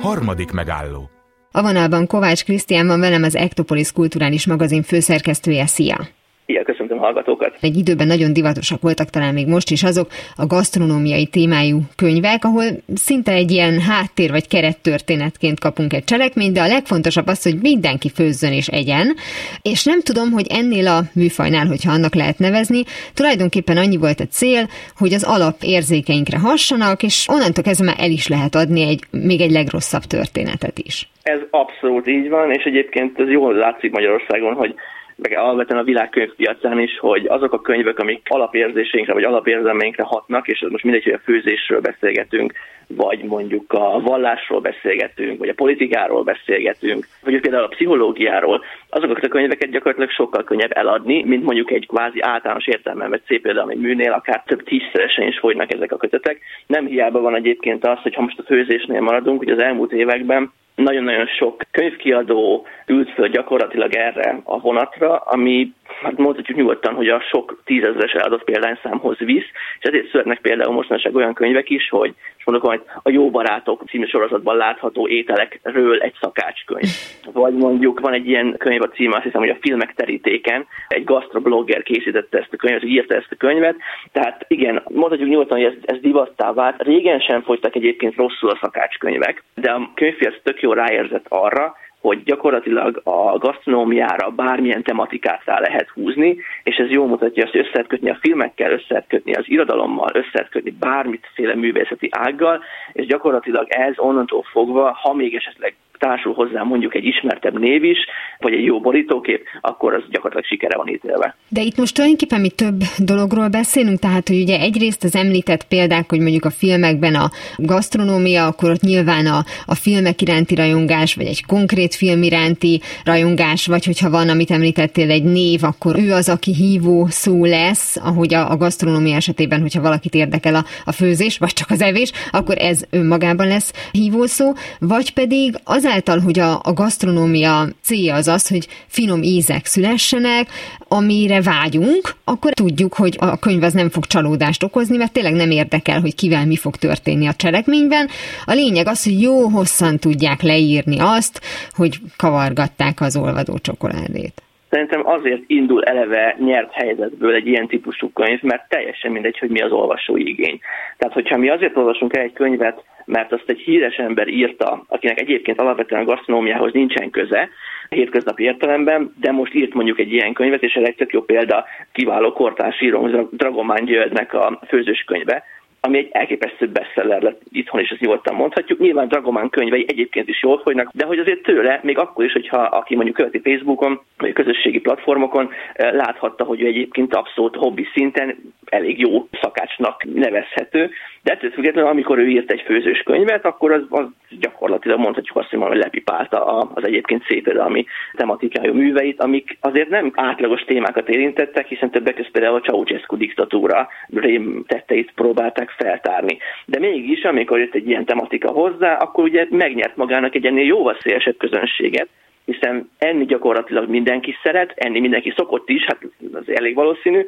Harmadik megálló A vonalban Kovács Krisztián van velem az Ektopolis Kulturális Magazin főszerkesztője. Szia! Szia, köszöntöm hallgatókat! Egy időben nagyon divatosak voltak talán még most is azok a gasztronómiai témájú könyvek, ahol szinte egy ilyen háttér vagy kerettörténetként kapunk egy cselekményt, de a legfontosabb az, hogy mindenki főzzön és egyen. És nem tudom, hogy ennél a műfajnál, hogyha annak lehet nevezni, tulajdonképpen annyi volt a cél, hogy az alap érzékeinkre hassanak, és onnantól kezdve már el is lehet adni egy még egy legrosszabb történetet is. Ez abszolút így van, és egyébként ez jól látszik Magyarországon, hogy meg alapvetően a világkönyvpiacán is, hogy azok a könyvek, amik alapérzéseinkre vagy alapérzelmeinkre hatnak, és most mindegy, hogy a főzésről beszélgetünk, vagy mondjuk a vallásról beszélgetünk, vagy a politikáról beszélgetünk, vagy például a pszichológiáról, azokat a könyveket gyakorlatilag sokkal könnyebb eladni, mint mondjuk egy kvázi általános értelmem, vagy szép például egy műnél, akár több tízszeresen is fogynak ezek a kötetek. Nem hiába van egyébként az, hogy ha most a főzésnél maradunk, hogy az elmúlt években nagyon-nagyon sok könyvkiadó ült föl gyakorlatilag erre a vonatra, ami hát mondhatjuk nyugodtan, hogy a sok tízezres eladott példányszámhoz visz, és ezért születnek például mostanság olyan könyvek is, hogy és mondok, hogy a Jó Barátok című sorozatban látható ételekről egy szakácskönyv. Vagy mondjuk van egy ilyen könyv a címe, azt hiszem, hogy a filmek terítéken, egy gastroblogger készítette ezt a könyvet, írta ezt a könyvet, tehát igen, mondhatjuk nyugodtan, hogy ez, ez divattá vált. Régen sem folytak egyébként rosszul a szakácskönyvek, de a könyvpiac tök jó ráérzett arra, hogy gyakorlatilag a gasztronómiára bármilyen tematikát rá lehet húzni, és ez jól mutatja azt, hogy össze a filmekkel, össze kötni az irodalommal, össze kötni bármiféle művészeti ággal, és gyakorlatilag ez onnantól fogva, ha még esetleg társul hozzá mondjuk egy ismertebb név is, vagy egy jó borítókép, akkor az gyakorlatilag sikere van ítélve. De itt most tulajdonképpen mi több dologról beszélünk, tehát hogy ugye egyrészt az említett példák, hogy mondjuk a filmekben a gasztronómia, akkor ott nyilván a, a filmek iránti rajongás, vagy egy konkrét film iránti rajongás, vagy hogyha van, amit említettél, egy név, akkor ő az, aki hívó szó lesz, ahogy a, a gasztronómia esetében, hogyha valakit érdekel a, a főzés, vagy csak az evés, akkor ez önmagában lesz hívó szó, vagy pedig az azáltal, hogy a, a gasztronómia célja az az, hogy finom ízek szülessenek, amire vágyunk, akkor tudjuk, hogy a könyv az nem fog csalódást okozni, mert tényleg nem érdekel, hogy kivel mi fog történni a cselekményben. A lényeg az, hogy jó hosszan tudják leírni azt, hogy kavargatták az olvadó csokoládét. Szerintem azért indul eleve nyert helyzetből egy ilyen típusú könyv, mert teljesen mindegy, hogy mi az olvasói igény. Tehát, hogyha mi azért olvasunk el egy könyvet, mert azt egy híres ember írta, akinek egyébként alapvetően a gasztronómiához nincsen köze, hétköznapi értelemben, de most írt mondjuk egy ilyen könyvet, és ez egy tök jó példa, kiváló kortárs író, Dragomán Györgynek a főzős könyve, ami egy elképesztő bestseller lett itthon, és ezt nyugodtan mondhatjuk. Nyilván Dragomán könyvei egyébként is jól folynak, de hogy azért tőle, még akkor is, hogyha aki mondjuk követi Facebookon, vagy közösségi platformokon, eh, láthatta, hogy ő egyébként abszolút hobbi szinten elég jó szakácsnak nevezhető, de ettől függetlenül, amikor ő írt egy főzős könyvet, akkor az, az gyakorlatilag mondhatjuk azt, hogy lepipálta az egyébként szépirodalmi tematikájú műveit, amik azért nem átlagos témákat érintettek, hiszen többek között például a Ceausescu diktatúra rém tetteit próbálták feltárni. De mégis, amikor jött egy ilyen tematika hozzá, akkor ugye megnyert magának egy ennél jóval szélesebb közönséget, hiszen enni gyakorlatilag mindenki szeret, enni mindenki szokott is, hát az elég valószínű,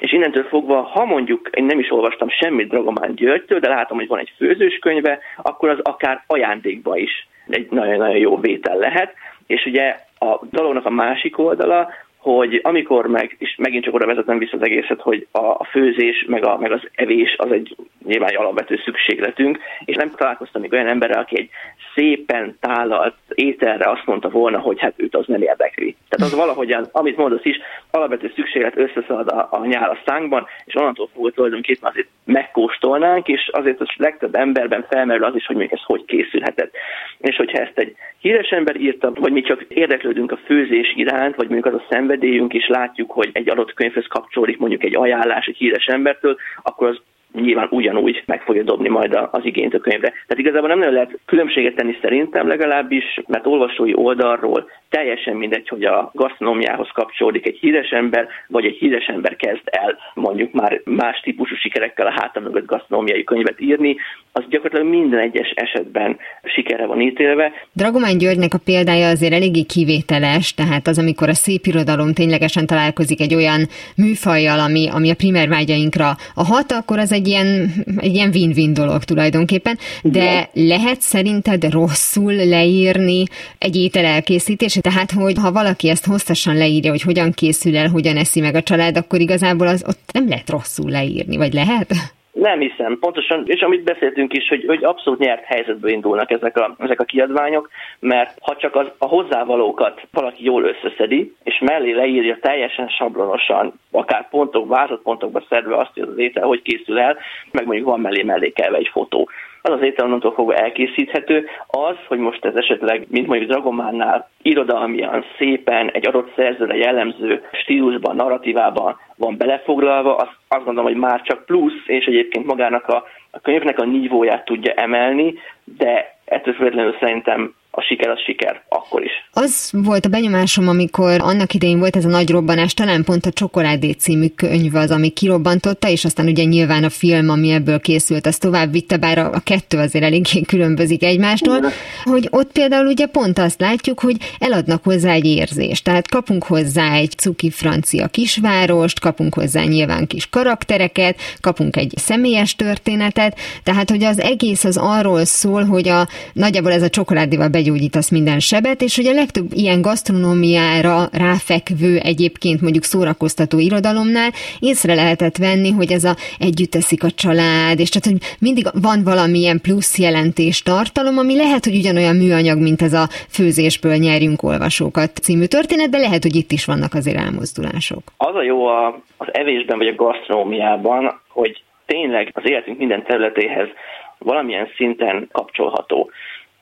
és innentől fogva, ha mondjuk én nem is olvastam semmit Dragomán Györgytől, de látom, hogy van egy főzős könyve, akkor az akár ajándékba is egy nagyon-nagyon jó vétel lehet. És ugye a dolognak a másik oldala, hogy amikor meg, és megint csak oda vezetem vissza az egészet, hogy a főzés, meg, a, meg az evés az egy nyilván egy alapvető szükségletünk, és nem találkoztam még olyan emberrel, aki egy szépen tálalt ételre azt mondta volna, hogy hát őt az nem érdekli. Tehát az valahogyan, amit mondasz is, alapvető szükséglet összeszalad a, a nyál a szánkban, és onnantól fogva tulajdonképpen azért megkóstolnánk, és azért az legtöbb emberben felmerül az is, hogy még ez hogy készülhetett. És hogyha ezt egy híres ember írta, vagy mi csak érdeklődünk a főzés iránt, vagy mondjuk az a szenvedélyünk, és látjuk, hogy egy adott könyvhez kapcsolódik mondjuk egy ajánlás egy híres embertől, akkor az nyilván ugyanúgy meg fogja dobni majd az igényt a könyvre. Tehát igazából nem nagyon lehet különbséget tenni szerintem legalábbis, mert olvasói oldalról teljesen mindegy, hogy a gasztronómiához kapcsolódik egy híres ember, vagy egy híres ember kezd el mondjuk már más típusú sikerekkel a háta mögött gasztronómiai könyvet írni, az gyakorlatilag minden egyes esetben sikerre van ítélve. Dragomán Györgynek a példája azért eléggé kivételes, tehát az, amikor a szép irodalom ténylegesen találkozik egy olyan műfajjal, ami, ami a primer vágyainkra a hat, akkor az egy ilyen, egy ilyen win-win dolog tulajdonképpen. De lehet szerinted rosszul leírni egy étel elkészítését? Tehát, hogy ha valaki ezt hosszasan leírja, hogy hogyan készül el, hogyan eszi meg a család, akkor igazából az ott nem lehet rosszul leírni, vagy lehet? Nem hiszem, pontosan, és amit beszéltünk is, hogy, hogy abszolút nyert helyzetből indulnak ezek a, ezek a kiadványok, mert ha csak az, a hozzávalókat valaki jól összeszedi, és mellé leírja teljesen sablonosan, akár pontok, vázatpontokba szedve azt, hogy az étel hogy készül el, meg mondjuk van mellé mellékelve egy fotó az az étel onnantól fogva elkészíthető. Az, hogy most ez esetleg, mint mondjuk Dragománnál, irodalmian, szépen, egy adott szerzőre jellemző stílusban, narratívában van belefoglalva, az, azt gondolom, hogy már csak plusz, és egyébként magának a, a könyvnek a nívóját tudja emelni, de ettől függetlenül szerintem a siker az siker, akkor is. Az volt a benyomásom, amikor annak idején volt ez a nagy robbanás, talán pont a Csokoládé című könyv az, ami kirobbantotta, és aztán ugye nyilván a film, ami ebből készült, az tovább vitte, bár a, a kettő azért eléggé különbözik egymástól, hogy ott például ugye pont azt látjuk, hogy eladnak hozzá egy érzést, tehát kapunk hozzá egy cuki francia kisvárost, kapunk hozzá nyilván kis karaktereket, kapunk egy személyes történetet, tehát hogy az egész az arról szól, hogy a nagyjából ez a csokoládéval begyógyítasz minden sebet, és hogy a legtöbb ilyen gasztronómiára ráfekvő egyébként mondjuk szórakoztató irodalomnál észre lehetett venni, hogy ez a együtt eszik a család, és tehát, hogy mindig van valamilyen plusz jelentés tartalom, ami lehet, hogy ugyanolyan műanyag, mint ez a főzésből nyerjünk olvasókat című történet, de lehet, hogy itt is vannak azért elmozdulások. Az a jó a, az evésben vagy a gasztronómiában, hogy tényleg az életünk minden területéhez valamilyen szinten kapcsolható.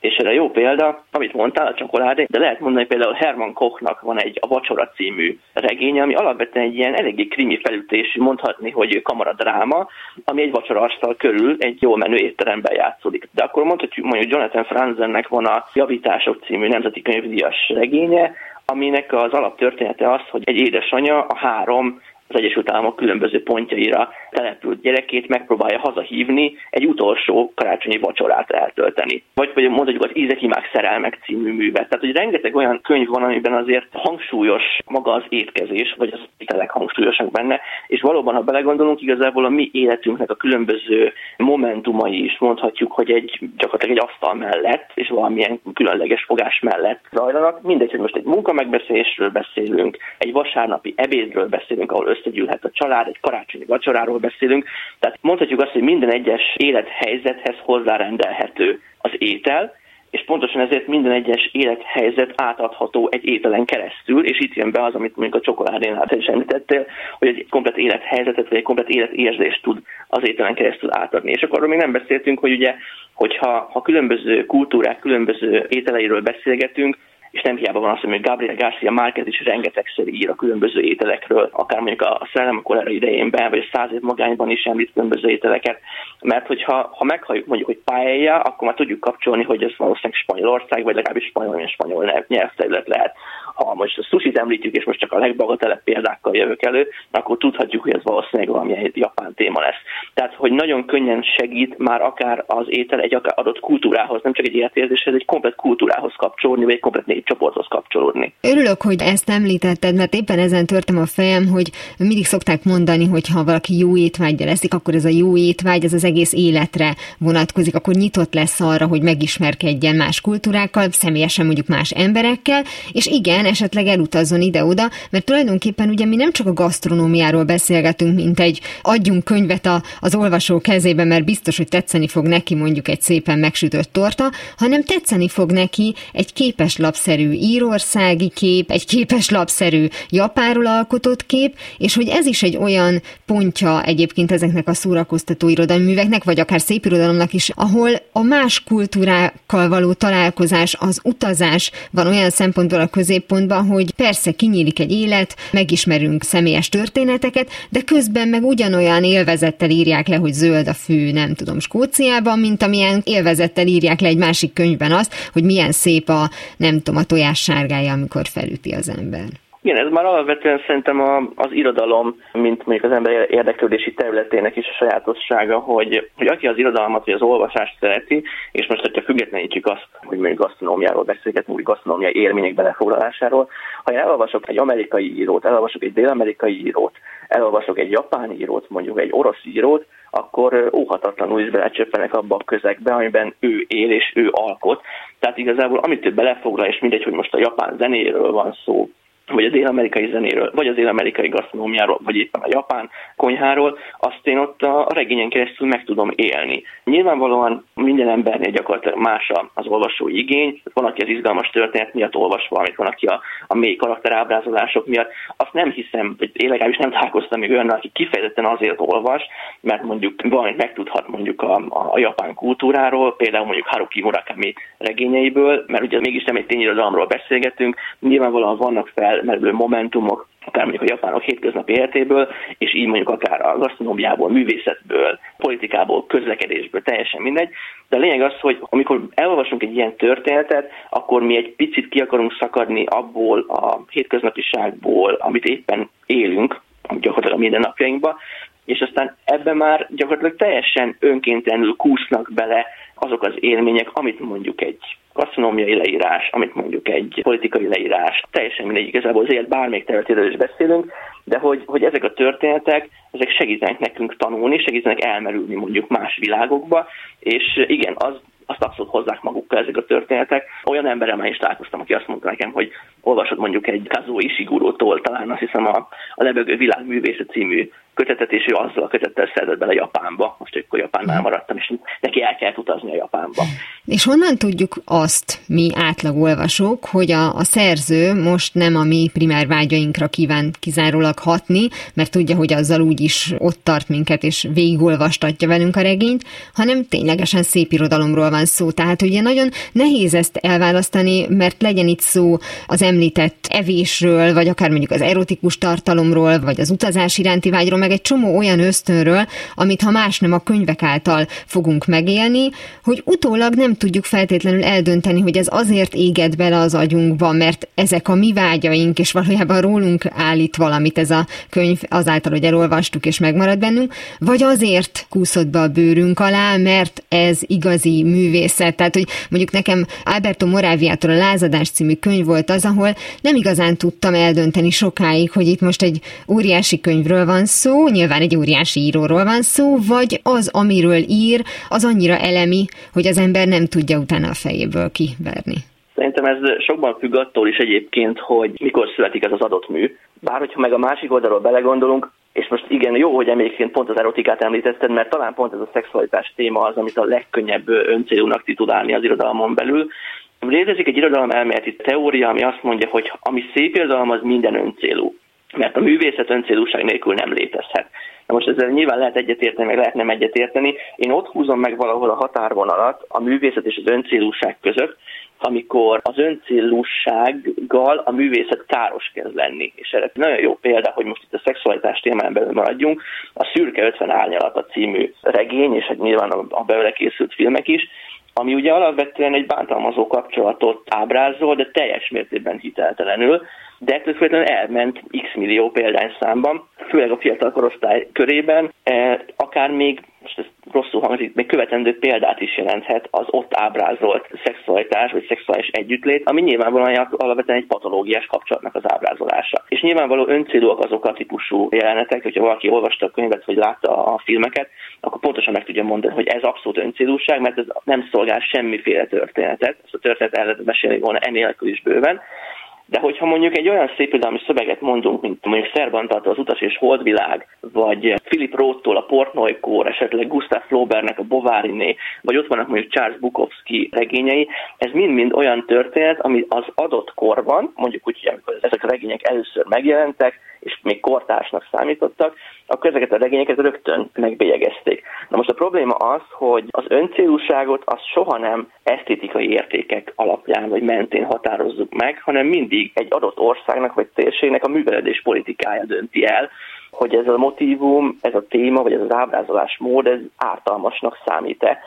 És erre jó példa, amit mondtál, a csokoládé, de lehet mondani például Herman Kochnak van egy A Vacsora című regény, ami alapvetően egy ilyen eléggé krimi felütésű, mondhatni, hogy kamaradráma, ami egy asztal körül egy jó menő étteremben játszódik. De akkor mondhatjuk, mondjuk Jonathan Franzennek van a Javítások című nemzeti könyvdíjas regénye, aminek az alaptörténete az, hogy egy édesanya a három az Egyesült Államok különböző pontjaira települt gyerekét megpróbálja hazahívni egy utolsó karácsonyi vacsorát eltölteni. Vagy, vagy mondjuk az Ízek imák szerelmek című művet. Tehát, hogy rengeteg olyan könyv van, amiben azért hangsúlyos maga az étkezés, vagy az ételek hangsúlyosak benne, és valóban, ha belegondolunk, igazából a mi életünknek a különböző momentumai is mondhatjuk, hogy egy gyakorlatilag egy asztal mellett, és valamilyen különleges fogás mellett zajlanak. Mindegy, hogy most egy munkamegbeszélésről beszélünk, egy vasárnapi ebédről beszélünk, ahol összegyűlhet a család, egy karácsonyi vacsoráról beszélünk. Tehát mondhatjuk azt, hogy minden egyes élethelyzethez hozzárendelhető az étel, és pontosan ezért minden egyes élethelyzet átadható egy ételen keresztül, és itt jön be az, amit mondjuk a csokoládénál is említettél, hogy egy komplet élethelyzetet, vagy egy komplet életérzést tud az ételen keresztül átadni. És akkor arról még nem beszéltünk, hogy ugye, hogyha ha különböző kultúrák, különböző ételeiről beszélgetünk, és nem hiába van az, hogy Gabriel Garcia Márquez is rengetegszer ír a különböző ételekről, akár mondjuk a Szellem a kolera idejénben, vagy a száz év magányban is említ különböző ételeket, mert hogyha ha meghalljuk mondjuk, hogy paella, akkor már tudjuk kapcsolni, hogy ez valószínűleg Spanyolország, vagy legalábbis spanyol, spanyol nyelvterület lehet ha most a sushi említjük, és most csak a legbagatelebb példákkal jövök elő, akkor tudhatjuk, hogy ez valószínűleg valamilyen japán téma lesz. Tehát, hogy nagyon könnyen segít már akár az étel egy akár adott kultúrához, nem csak egy életérzéshez, egy komplet kultúrához kapcsolódni, vagy egy komplet népcsoporthoz kapcsolódni. Örülök, hogy ezt említetted, mert éppen ezen törtem a fejem, hogy mindig szokták mondani, hogy ha valaki jó étvágyja leszik, akkor ez a jó étvágy, ez az egész életre vonatkozik, akkor nyitott lesz arra, hogy megismerkedjen más kultúrákkal, személyesen mondjuk más emberekkel, és igen, esetleg elutazzon ide-oda, mert tulajdonképpen ugye mi nem csak a gasztronómiáról beszélgetünk, mint egy adjunk könyvet a, az olvasó kezébe, mert biztos, hogy tetszeni fog neki mondjuk egy szépen megsütött torta, hanem tetszeni fog neki egy képes lapszerű írországi kép, egy képes lapszerű Japáról alkotott kép, és hogy ez is egy olyan pontja egyébként ezeknek a szórakoztató irodalmi műveknek, vagy akár szép irodalomnak is, ahol a más kultúrákkal való találkozás, az utazás van olyan szempontból a középpont, szempontban, hogy persze kinyílik egy élet, megismerünk személyes történeteket, de közben meg ugyanolyan élvezettel írják le, hogy zöld a fű, nem tudom, Skóciában, mint amilyen élvezettel írják le egy másik könyvben azt, hogy milyen szép a, nem tudom, a tojás sárgája, amikor felüti az ember. Igen, ez már alapvetően szerintem a, az irodalom, mint mondjuk az ember érdeklődési területének is a sajátossága, hogy, hogy aki az irodalmat vagy az olvasást szereti, és most, hogyha függetlenítjük azt, hogy mondjuk gasztronómiáról beszélgetünk, vagy gasztronómiai élmények belefoglalásáról, ha én elolvasok egy amerikai írót, elolvasok egy dél-amerikai írót, elolvasok egy japán írót, mondjuk egy orosz írót, akkor óhatatlanul is belecsöppenek abba a közegbe, amiben ő él és ő alkot. Tehát igazából amit ő belefoglal, és mindegy, hogy most a japán zenéről van szó, vagy a dél-amerikai zenéről, vagy az dél-amerikai gasztronómiáról, vagy éppen a japán konyháról, azt én ott a regényen keresztül meg tudom élni. Nyilvánvalóan minden embernél gyakorlatilag más az olvasói igény, van, aki az izgalmas történet miatt olvas valamit, van, aki a, a mély karakterábrázolások miatt. Azt nem hiszem, hogy én legalábbis nem találkoztam még olyan, aki kifejezetten azért olvas, mert mondjuk valamit megtudhat mondjuk a, a, a japán kultúráról, például mondjuk Haruki Murakami regényeiből, mert ugye mégis nem egy tényirodalomról beszélgetünk, nyilvánvalóan vannak fel felmerülő momentumok, akár mondjuk a japánok hétköznapi életéből, és így mondjuk akár a gasztronómiából, művészetből, politikából, közlekedésből, teljesen mindegy. De a lényeg az, hogy amikor elolvasunk egy ilyen történetet, akkor mi egy picit ki akarunk szakadni abból a hétköznapiságból, amit éppen élünk, gyakorlatilag a mindennapjainkba, és aztán ebben már gyakorlatilag teljesen önkéntelenül kúsznak bele azok az élmények, amit mondjuk egy gasztronómiai leírás, amit mondjuk egy politikai leírás, teljesen mindegy, igazából az élet bármelyik területéről is beszélünk, de hogy, hogy ezek a történetek, ezek segítenek nekünk tanulni, segítenek elmerülni mondjuk más világokba, és igen, az azt abszolút hozzák magukkal ezek a történetek. Olyan emberrel is találkoztam, aki azt mondta nekem, hogy olvasod mondjuk egy Kazuo Ishiguro-tól, talán azt hiszem a, a Lebegő Világművésze című kötetet, és ő azzal a kötettel szedett bele Japánba. Most akkor Japánnál maradtam, és neki el kellett utazni a Japánba. És honnan tudjuk azt, mi átlagolvasók, hogy a, a szerző most nem a mi primár vágyainkra kíván kizárólag hatni, mert tudja, hogy azzal úgy is ott tart minket, és végigolvastatja velünk a regényt, hanem ténylegesen szép irodalomról van szó. Tehát ugye nagyon nehéz ezt elválasztani, mert legyen itt szó az említett evésről, vagy akár mondjuk az erotikus tartalomról, vagy az utazás iránti vágyról, meg egy csomó olyan ösztönről, amit ha más nem a könyvek által fogunk megélni, hogy utólag nem tudjuk feltétlenül eldönteni, hogy ez azért éget bele az agyunkba, mert ezek a mi vágyaink, és valójában rólunk állít valamit ez a könyv azáltal, hogy elolvastuk és megmarad bennünk, vagy azért kúszott be a bőrünk alá, mert ez igazi művészet. Tehát, hogy mondjuk nekem Alberto Moráviától a Lázadás című könyv volt az, ahol nem igazán tudtam eldönteni sokáig, hogy itt most egy óriási könyvről van szó, nyilván egy óriási íróról van szó, vagy az, amiről ír, az annyira elemi, hogy az ember nem tudja utána a fejéből kiverni. Szerintem ez sokban függ attól is egyébként, hogy mikor születik ez az adott mű. Bár hogyha meg a másik oldalról belegondolunk, és most igen, jó, hogy egyébként pont az erotikát említetted, mert talán pont ez a szexualitás téma az, amit a legkönnyebb öncélúnak titulálni az irodalmon belül. Létezik egy irodalom elméleti teória, ami azt mondja, hogy ami szép irodalom, az minden öncélú mert a művészet öncélúság nélkül nem létezhet. Na most ezzel nyilván lehet egyetérteni, meg lehet nem egyetérteni. Én ott húzom meg valahol a határvonalat a művészet és az öncélúság között, amikor az öncélúsággal a művészet káros kezd lenni. És erre nagyon jó példa, hogy most itt a szexualitás témán belül maradjunk, a Szürke 50 árnyalata című regény, és hát nyilván a belőle készült filmek is, ami ugye alapvetően egy bántalmazó kapcsolatot ábrázol, de teljes mértékben hiteltelenül, de ettől függetlenül elment x millió példányszámban, főleg a fiatal korosztály körében, e, akár még, most ez rosszul hangzik, még követendő példát is jelenthet az ott ábrázolt szexualitás vagy szexuális együttlét, ami nyilvánvalóan alapvetően egy patológiás kapcsolatnak az ábrázolása. És nyilvánvaló öncélúak azok a típusú jelenetek, hogyha valaki olvasta a könyvet vagy látta a filmeket, akkor pontosan meg tudja mondani, hogy ez abszolút öncélúság, mert ez nem szolgál semmiféle történetet. Ezt a történetet el lehet mesélni volna enélkül is bőven. De hogyha mondjuk egy olyan szép irodalmi szöveget mondunk, mint mondjuk Szerbantat, az Utas és Holdvilág, vagy Philip Roth-tól a Portnoykor, esetleg Gustav Flaubertnek a Bovariné, vagy ott vannak mondjuk Charles Bukowski regényei, ez mind-mind olyan történet, ami az adott korban, mondjuk úgy, hogy ezek a regények először megjelentek, és még kortársnak számítottak, akkor ezeket a regényeket rögtön megbélyegezték. Na most a probléma az, hogy az öncélúságot az soha nem esztétikai értékek alapján vagy mentén határozzuk meg, hanem mindig egy adott országnak vagy térségnek a műveledés politikája dönti el, hogy ez a motivum, ez a téma, vagy ez az ábrázolásmód, ez ártalmasnak számít-e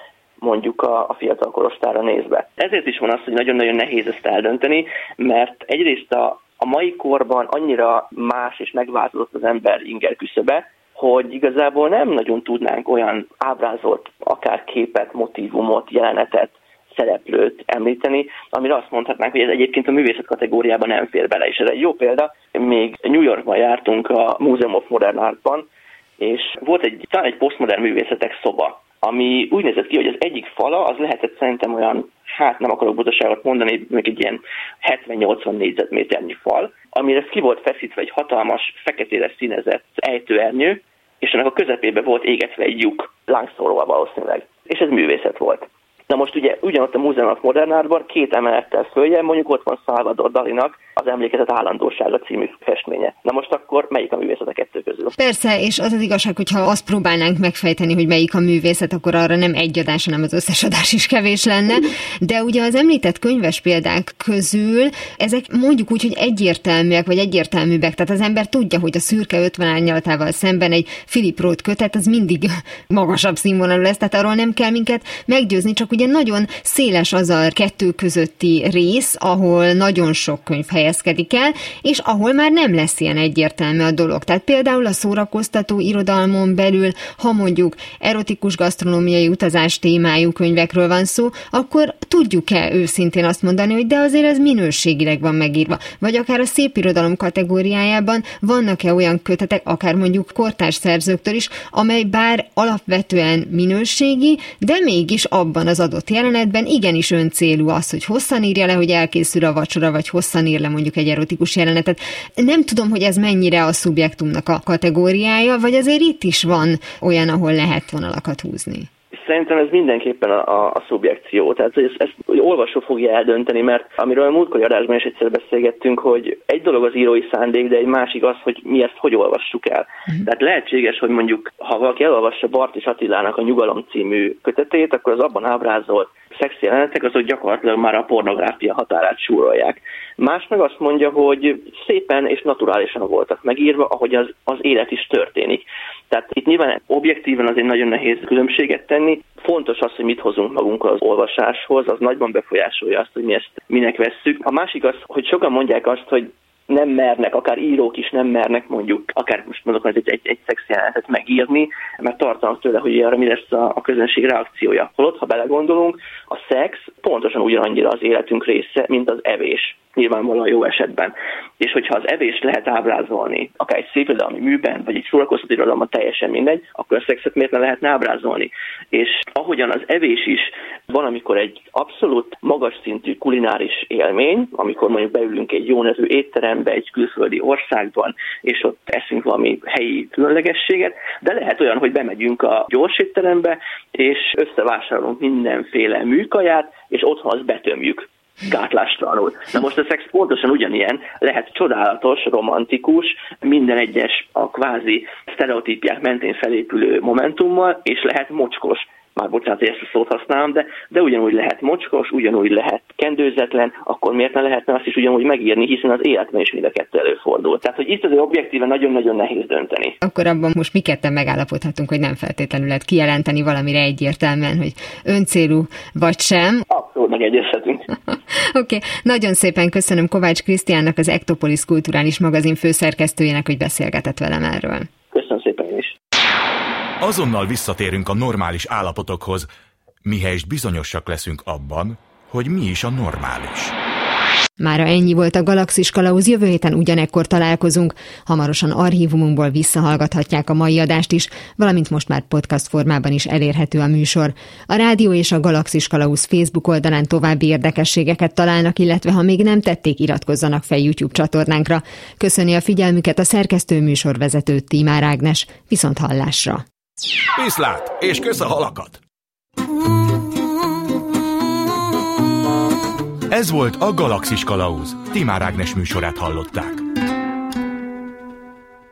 mondjuk a, a fiatal korostára nézve. Ezért is van az, hogy nagyon-nagyon nehéz ezt eldönteni, mert egyrészt a, a mai korban annyira más és megváltozott az ember inger küszöbe, hogy igazából nem nagyon tudnánk olyan ábrázolt akár képet, motivumot, jelenetet, szereplőt említeni, amire azt mondhatnánk, hogy ez egyébként a művészet kategóriában nem fér bele. És ez egy jó példa, még New Yorkban jártunk a Museum of Modern Artban, és volt egy, talán egy posztmodern művészetek szoba, ami úgy nézett ki, hogy az egyik fala, az lehetett szerintem olyan, hát nem akarok butaságot mondani, még egy ilyen 70-80 négyzetméternyi fal, amire ki volt feszítve egy hatalmas, feketére színezett ejtőernyő, és ennek a közepébe volt égetve egy lyuk, lángszóróval valószínűleg. És ez művészet volt. Na most ugye ugyanott a Múzeum of Modern Artban két emelettel följön, mondjuk ott van Salvador Dalinak az Emlékezet állandósága című festménye. Na most akkor melyik a művészet a kettő közül? Persze, és az az igazság, hogyha azt próbálnánk megfejteni, hogy melyik a művészet, akkor arra nem egy adás, hanem az összes adás is kevés lenne. De ugye az említett könyves példák közül ezek mondjuk úgy, hogy egyértelműek, vagy egyértelműbbek. Tehát az ember tudja, hogy a szürke 50 árnyalatával szemben egy Philip Roth kötet az mindig magasabb színvonalú lesz, tehát arról nem kell minket meggyőzni, csak ugye nagyon széles az a kettő közötti rész, ahol nagyon sok könyv helyezkedik el, és ahol már nem lesz ilyen egyértelmű a dolog. Tehát például a szórakoztató irodalmon belül, ha mondjuk erotikus gasztronómiai utazás témájú könyvekről van szó, akkor tudjuk-e őszintén azt mondani, hogy de azért ez minőségileg van megírva. Vagy akár a szép irodalom kategóriájában vannak-e olyan kötetek, akár mondjuk kortárs szerzőktől is, amely bár alapvetően minőségi, de mégis abban az adott jelenetben igenis öncélú az, hogy hosszan írja le, hogy elkészül a vacsora, vagy hosszan ír le mondjuk egy erotikus jelenetet. Nem tudom, hogy ez mennyire a szubjektumnak a kategóriája, vagy azért itt is van olyan, ahol lehet vonalakat húzni. Szerintem ez mindenképpen a, a, a szubjekció, tehát ezt, ezt olvasó fogja eldönteni, mert amiről a múltkori adásban is egyszer beszélgettünk, hogy egy dolog az írói szándék, de egy másik az, hogy mi ezt hogy olvassuk el. Uh-huh. Tehát lehetséges, hogy mondjuk, ha valaki elolvassa Bart és Attilának a Nyugalom című kötetét, akkor az abban ábrázolt szex jelenetek azok gyakorlatilag már a pornográfia határát súrolják. Más meg azt mondja, hogy szépen és naturálisan voltak megírva, ahogy az, az élet is történik. Tehát itt nyilván objektíven azért nagyon nehéz különbséget tenni. Fontos az, hogy mit hozunk magunk az olvasáshoz, az nagyban befolyásolja azt, hogy mi ezt minek vesszük. A másik az, hogy sokan mondják azt, hogy nem mernek, akár írók is nem mernek mondjuk, akár most mondok, hogy egy, egy, egy szexjelenetet megírni, mert tartanak tőle, hogy arra mi lesz a, a közönség reakciója. Holott, ha belegondolunk, a szex pontosan ugyanannyira az életünk része, mint az evés nyilvánvalóan jó esetben. És hogyha az evés lehet ábrázolni, akár egy szépirodalmi műben, vagy egy szórakoztató irodalomban teljesen mindegy, akkor a szexet miért ne lehetne ábrázolni? És ahogyan az evés is van, amikor egy abszolút magas szintű kulináris élmény, amikor mondjuk beülünk egy jó nevű étterembe, egy külföldi országban, és ott eszünk valami helyi különlegességet, de lehet olyan, hogy bemegyünk a gyors étterembe, és összevásárolunk mindenféle műkaját, és otthon azt betömjük gátlástalanul. Na most a szex pontosan ugyanilyen, lehet csodálatos, romantikus, minden egyes a kvázi sztereotípiák mentén felépülő momentummal, és lehet mocskos már bocsánat, hogy ezt a szót használom, de, de ugyanúgy lehet mocskos, ugyanúgy lehet kendőzetlen, akkor miért ne lehetne azt is ugyanúgy megírni, hiszen az életben is mind a kettő előfordul. Tehát, hogy itt azért objektíven nagyon-nagyon nehéz dönteni. Akkor abban most mi ketten megállapodhatunk, hogy nem feltétlenül lehet kijelenteni valamire egyértelműen, hogy öncélú vagy sem. Abszolút megegyezhetünk. Oké, okay. nagyon szépen köszönöm Kovács Krisztiánnak, az Ektopolis Kulturális Magazin főszerkesztőjének, hogy beszélgetett velem erről. Köszönöm szépen én is. Azonnal visszatérünk a normális állapotokhoz, mihelyest bizonyosak leszünk abban, hogy mi is a normális. Mára ennyi volt a Galaxis Kalauz, jövő héten ugyanekkor találkozunk. Hamarosan archívumunkból visszahallgathatják a mai adást is, valamint most már podcast formában is elérhető a műsor. A rádió és a Galaxis Kalauz Facebook oldalán további érdekességeket találnak, illetve ha még nem tették, iratkozzanak fel YouTube csatornánkra. Köszöni a figyelmüket a szerkesztő műsorvezető Tímár Ágnes. Viszont hallásra! Viszlát, és kösz a halakat! Ez volt a Galaxis Kalauz. Timár Ágnes műsorát hallották.